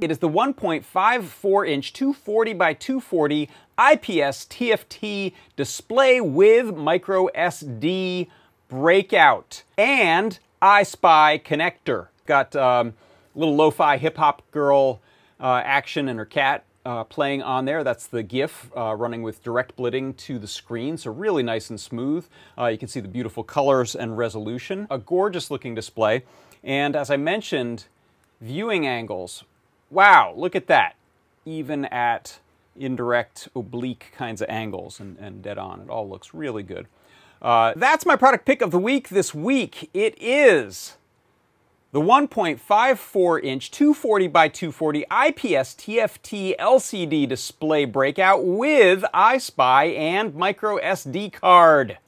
It is the 1.54 inch 240 by 240 IPS TFT display with micro SD breakout and EYESPI connector. Got um, little lo-fi hip-hop girl uh, action and her cat uh, playing on there. That's the GIF uh, running with direct blitting to the screen, so really nice and smooth. Uh, you can see the beautiful colors and resolution. A gorgeous looking display. And as I mentioned, viewing angles. Wow, look at that. Even at indirect, oblique kinds of angles and, and dead on. It all looks really good. Uh, that's my product pick of the week this week. It is the 1.54 inch 240 by 240 IPS TFT LCD display breakout with EYESPI and micro SD card.